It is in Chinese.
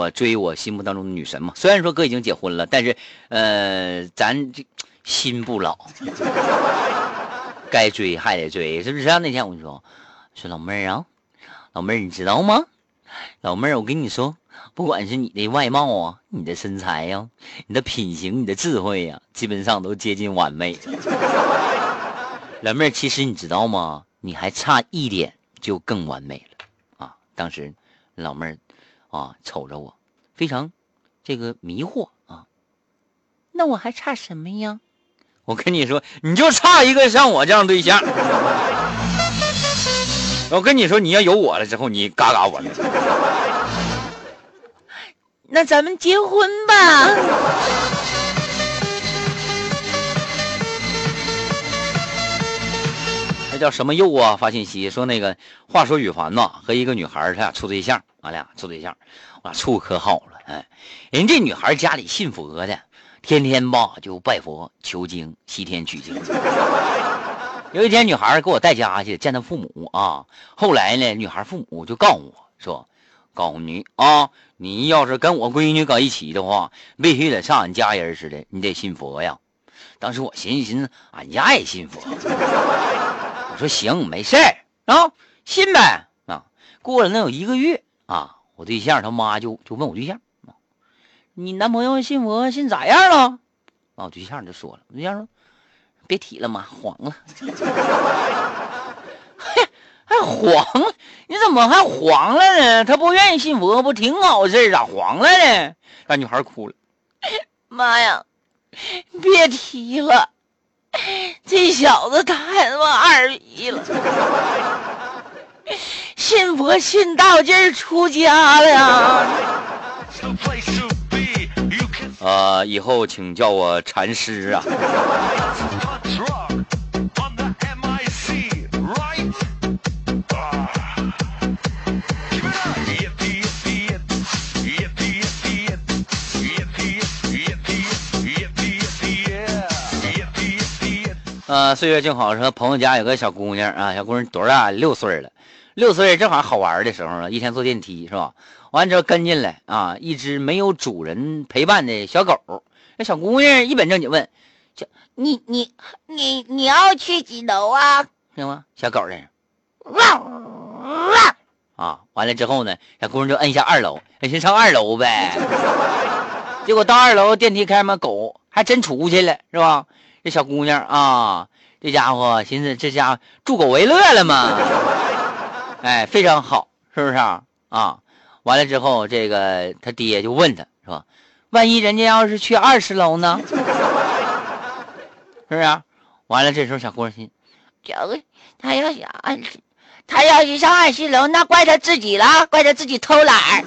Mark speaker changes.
Speaker 1: 我追我心目当中的女神嘛。虽然说哥已经结婚了，但是呃，咱这心不老，该追还得追，是不是啊？那天我跟你说说老妹儿啊，老妹儿你知道吗？老妹儿，我跟你说，不管是你的外貌啊，你的身材呀，你的品行，你的智慧呀，基本上都接近完美。老妹儿，其实你知道吗？你还差一点就更完美了啊！当时老妹儿啊瞅着我，非常这个迷惑啊。那我还差什么呀？我跟你说，你就差一个像我这样对象。我跟你说，你要有我了之后，你嘎嘎完美。
Speaker 2: 那咱们结婚吧。
Speaker 1: 那叫什么又啊？发信息说那个，话说羽凡呐和一个女孩他俩处对象，俺俩处对象，我处可好了。哎，人这女孩家里信佛的，天天吧就拜佛求经，西天取经。有一天，女孩给我带家去见她父母啊。后来呢，女孩父母就告诉我说：“告诉你啊，你要是跟我闺女搁一起的话，必须得像俺家人似的，你得信佛呀。”当时我寻思寻思，俺家也信佛。我说行，没事儿啊，信呗啊。过了能有一个月啊，我对象他妈就就问我对象，你男朋友信佛信咋样了？啊，我对象就说了，我对象说别提了妈，黄了。嘿，还黄了？你怎么还黄了呢？他不愿意信佛，不挺好事咋黄了呢？那女孩哭了，
Speaker 2: 妈呀，别提了。这小子太他妈二逼了！信佛信道，今儿出家了呀！
Speaker 1: 啊，以后请叫我禅师啊！呃，岁月静好说，朋友家有个小姑娘啊，小姑娘多大？六岁了，六岁正好好玩的时候呢。一天坐电梯是吧？完之后跟进来啊，一只没有主人陪伴的小狗。那小姑娘一本正经问：“
Speaker 2: 小你你你你要去几楼啊？
Speaker 1: 行吗？”小狗在那啊，完了之后呢，小姑娘就摁一下二楼，先上二楼呗。结果到二楼电梯开门，狗还真出去了，是吧？这小姑娘啊，这家伙寻思这家伙助狗为乐了嘛，哎，非常好，是不是啊？啊，完了之后，这个他爹就问他，是吧？万一人家要是去二十楼呢？是不是？啊完了，这时候小姑娘心，
Speaker 2: 他要想二十，他要是上二十楼，那怪他自己了，怪他自己偷懒。